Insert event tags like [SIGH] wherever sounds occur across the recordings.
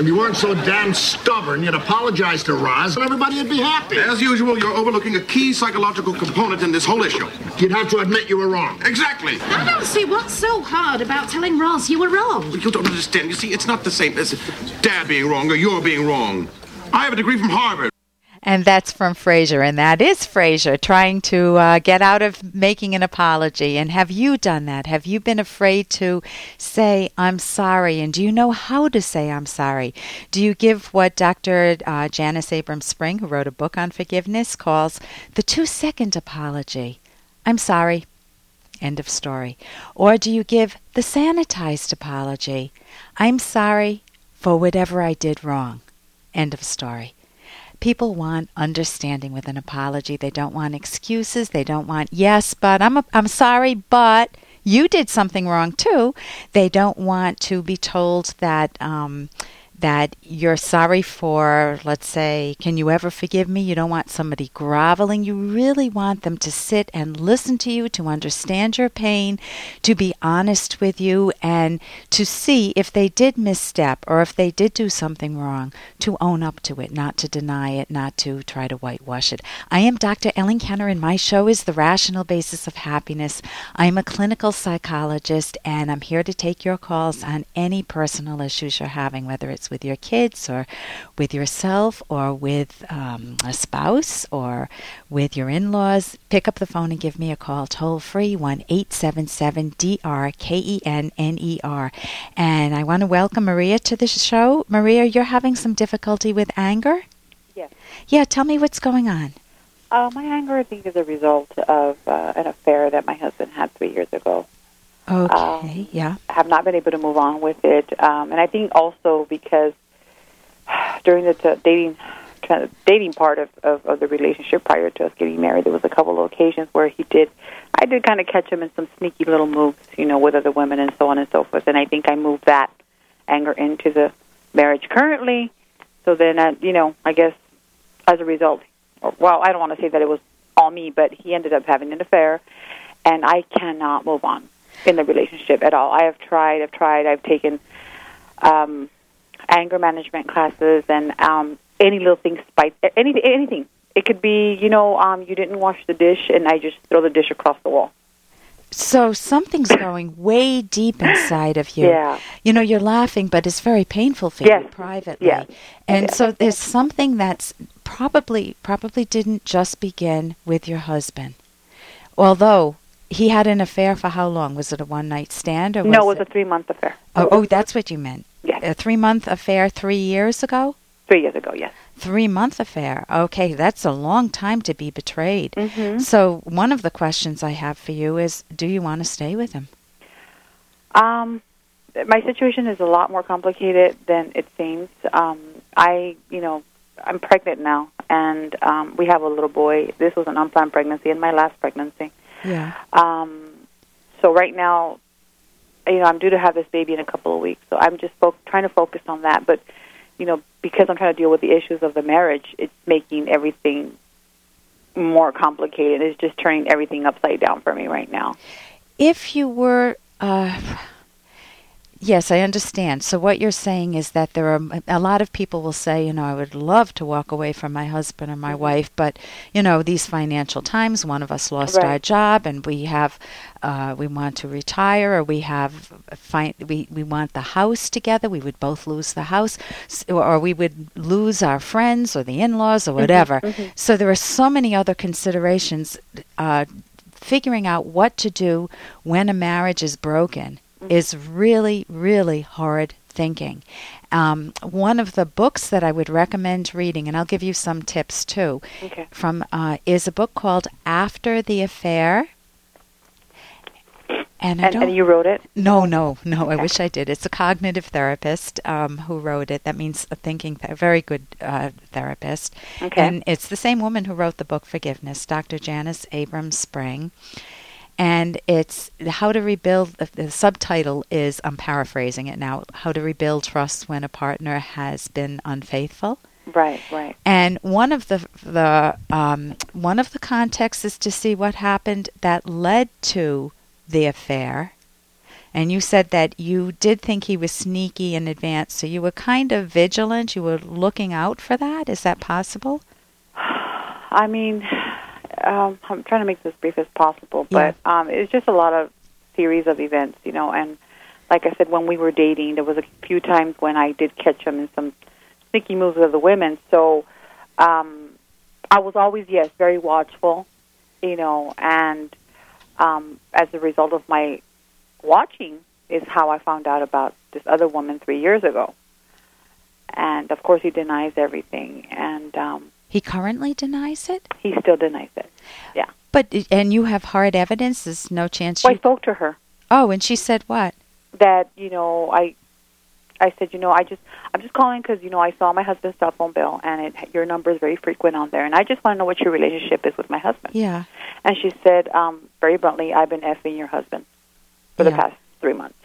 If you weren't so damn stubborn, you'd apologize to Roz and everybody would be happy. As usual, you're overlooking a key psychological component in this whole issue. You'd have to admit you were wrong. Exactly. I don't see what's so hard about telling Roz you were wrong. You don't understand. You see, it's not the same as Dad being wrong or you're being wrong. I have a degree from Harvard. And that's from Frasier, and that is Frasier trying to uh, get out of making an apology. And have you done that? Have you been afraid to say, I'm sorry? And do you know how to say, I'm sorry? Do you give what Dr. Uh, Janice Abrams Spring, who wrote a book on forgiveness, calls the two second apology? I'm sorry. End of story. Or do you give the sanitized apology? I'm sorry for whatever I did wrong. End of story. People want understanding with an apology. They don't want excuses. They don't want yes, but I'm a, I'm sorry, but you did something wrong too. They don't want to be told that um, that you're sorry for, let's say, can you ever forgive me? You don't want somebody groveling. You really want them to sit and listen to you, to understand your pain, to be honest with you, and to see if they did misstep or if they did do something wrong, to own up to it, not to deny it, not to try to whitewash it. I am Dr. Ellen Kenner, and my show is The Rational Basis of Happiness. I am a clinical psychologist, and I'm here to take your calls on any personal issues you're having, whether it's with your kids or with yourself or with um, a spouse or with your in laws, pick up the phone and give me a call toll free 1 877 DR K E N N E R. And I want to welcome Maria to the show. Maria, you're having some difficulty with anger? Yes. Yeah, tell me what's going on. Uh, my anger, I think, is a result of uh, an affair that my husband had three years ago. Okay, Um, yeah. Have not been able to move on with it, um, and I think also because [SIGHS] during the t- dating tra- dating part of, of, of the relationship prior to us getting married, there was a couple of occasions where he did, I did kind of catch him in some sneaky little moves, you know, with other women and so on and so forth, and I think I moved that anger into the marriage currently. So then, uh, you know, I guess as a result, well, I don't want to say that it was all me, but he ended up having an affair, and I cannot move on in the relationship at all. I have tried, I've tried, I've taken um, anger management classes and um, any little thing, spite, anything, anything. It could be, you know, um, you didn't wash the dish, and I just throw the dish across the wall. So something's [COUGHS] going way deep inside of you. Yeah. You know, you're laughing, but it's very painful for you Yes. privately. Yes. And Yes. so there's something that's probably probably didn't just begin with your husband. Although he had an affair for how long? Was it a one night stand or was no, it was a three month affair. Oh, oh, that's what you meant. Yes. A 3 month affair 3 years ago? Three years ago, yes. 3 month affair. Okay, that's a long time to be betrayed. Mm-hmm. So one of the questions I have for you is do you want to stay with him? Um, my situation is a lot more complicated than it seems. Um, I, you know, I'm pregnant now, and um, we have a little boy. This was an unplanned pregnancy, and my last pregnancy. Yeah. Um, so right now, you know, I'm due to have this baby in a couple of weeks. So I'm just fo- trying to focus on that. But you know, because I'm trying to deal with the issues of the marriage, it's making everything more complicated. It's just turning everything upside down for me right now. If you were, uh, yes, I understand. So what you're saying is that there are a lot of people will say, you know, I would love to walk away from my husband or my Mm-hmm. wife, but you know, these financial times, one of us lost our job, and we have, uh, we want to retire, or we have, fi- we we want the house together. We would both lose the house, or we would lose our friends or the in-laws or Mm-hmm. whatever. So there are so many other considerations. Uh, figuring out what to do when a marriage is broken is really, really hard thinking. Um, one of the books that I would recommend reading, and I'll give you some tips too, Okay. from uh, is a book called After the Affair. And And, and you wrote it. no, no, no. I wish I did. It's a cognitive therapist um, who wrote it. That means a thinking, a very good uh, therapist. Okay. And it's the same woman who wrote the book Forgiveness, Dr. Janice Abrams Spring. And it's how to rebuild. The, the subtitle is I'm paraphrasing it now. How to rebuild trust when a partner has been unfaithful. Right, right. And one of the the um, one of the contexts is to see what happened that led to the affair, and you said that you did think he was sneaky in advance, so you were kind of vigilant. You were looking out for that. Is that possible? I mean, um, I'm trying to make this brief as possible, but um, it's just a lot of series of events, you know. And like I said, when we were dating, there was a few times when I did catch him in some sneaky moves with the women. So um, I was always, yes, very watchful, you know. And um, as a result of my watching, is how I found out about this other woman three years ago. And of course, he denies everything, and um, He currently denies it? he still denies it. Yeah. But and you have hard evidence. There's no chance. So I spoke to her. oh, and she said what? that you know I I said you know I just I'm just calling because you know I saw my husband's cell phone bill and it your number is very frequent on there and I just want to know what your relationship is with my husband Yeah. and she said um very bluntly I've been effing your husband for the past three months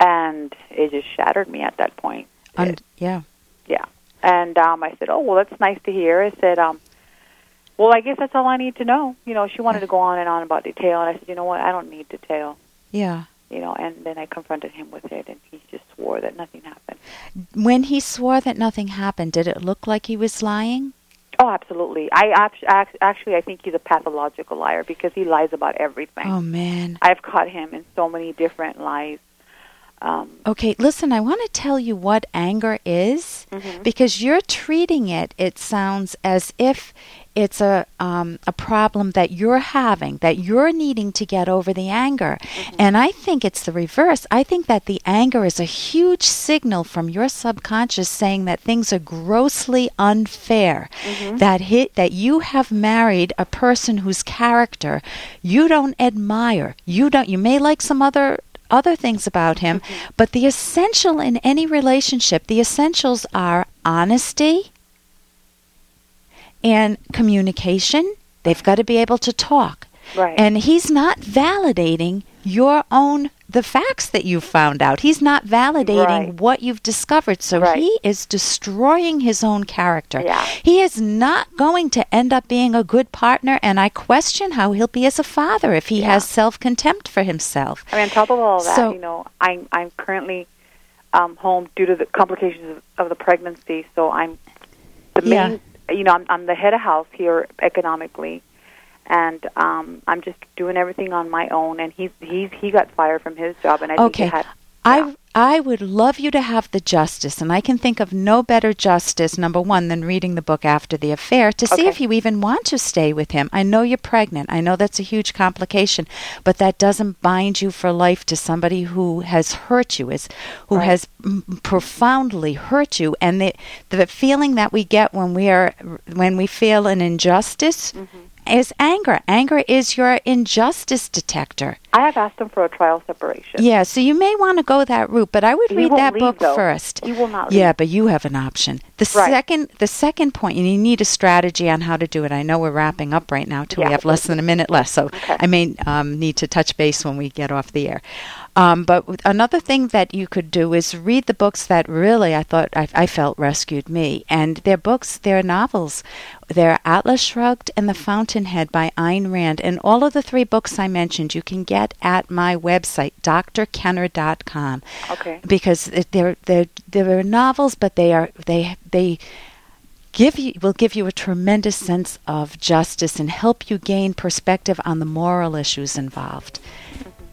and it just shattered me at that point Un- yeah. yeah and um I said oh well that's nice to hear I said um well I guess that's all I need to know you know she wanted to go on and on about detail and I said you know what I don't need detail Yeah. you know, and then I confronted him with it, and he just swore that nothing happened. When he swore that nothing happened, did it look like he was lying? Oh, absolutely. I act- act- actually, I think he's a pathological liar because he lies about everything. Oh man. I've caught him in so many different lies. Um, Okay, listen, I want to tell you what anger is Mm-hmm. because you're treating it, it sounds as if it's a, um, a problem that you're having, that you're needing to get over the anger. Mm-hmm. And I think it's the reverse. I think that the anger is a huge signal from your subconscious saying that things are grossly unfair, Mm-hmm. that, hit, that you have married a person whose character you don't admire. You don't. You may like some other other things about him, mm-hmm. but the essential in any relationship, the essentials are honesty and communication. They've got to be able to talk. Right. And he's not validating your own the facts that you've found out. He's not validating Right. what you've discovered. So Right. he is destroying his own character. Yeah. He is not going to end up being a good partner and I question how he'll be as a father if he Yeah. has self-contempt for himself. I mean, on top of all that, So- you know, I'm I'm currently um, home due to the complications of, of the pregnancy. So I'm the Yeah. main, you know, I'm, I'm the head of house here economically, and um, I'm just doing everything on my own. And he's he's he got fired from his job, and I think Okay. it had. I I would love you to have the justice, and I can think of no better justice, number one, than reading the book after the affair to see Okay. if you even want to stay with him. I know you're pregnant. I know that's a huge complication, but that doesn't bind you for life to somebody who has hurt you, is who Right. has mm, profoundly hurt you, and the the feeling that we get when we are when we feel an injustice. Mm-hmm. Is anger. Anger is your injustice detector. I have asked him for a trial separation. Yeah, so you may want to go that route, but I would He read that leave, book though. first. He will not Yeah, but you have an option. The Right. second the second point, and you need a strategy on how to do it. I know we're wrapping up right now too. Yeah. We have less than a minute left, so Okay. I may um, need to touch base when we get off the air. Um, but another thing that you could do is read the books that really I thought I, I felt rescued me, and they're books, they're novels. They're Atlas Shrugged and The Fountainhead by Ayn Rand, and all of the three books I mentioned you can get at my website, drkenner.com Okay. because it- they're they're they're novels, but they are they they give you will give you a tremendous sense of justice and help you gain perspective on the moral issues involved.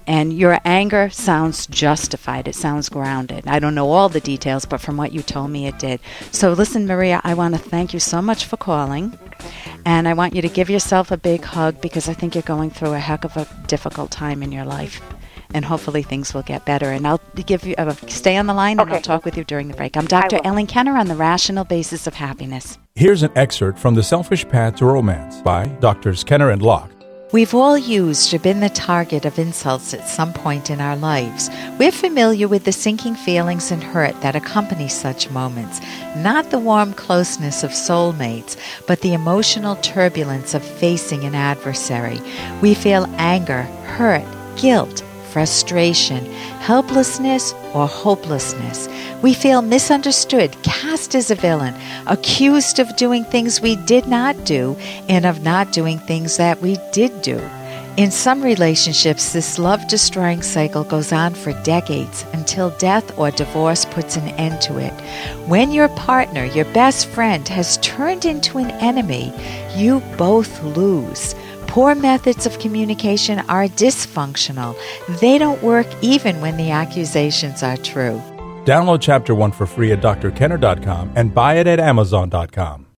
And your anger sounds justified. It sounds grounded. I don't know all the details, but from what you told me, it did. So, listen, Maria, I want to thank you so much for calling. And I want you to give yourself a big hug because I think you're going through a heck of a difficult time in your life. And hopefully things will get better. And I'll give you, uh, stay on the line and I'll talk with you during the break. I'm Dr. Ellen Kenner on the rational basis of happiness. Here's an excerpt from The Selfish Path to Romance by Drs. Kenner and Locke. We've all used or been the target of insults at some point in our lives. We're familiar with the sinking feelings and hurt that accompany such moments, not the warm closeness of soulmates, but the emotional turbulence of facing an adversary. We feel anger, hurt, guilt, frustration, helplessness, or hopelessness. We feel misunderstood, cast as a villain, accused of doing things we did not do, and of not doing things that we did do. In some relationships, this love destroying cycle goes on for decades until death or divorce puts an end to it. When your partner, your best friend, has turned into an enemy, you both lose. Poor methods of communication are dysfunctional. They don't work even when the accusations are true. Download Chapter 1 for free at drkenner.com and buy it at amazon.com.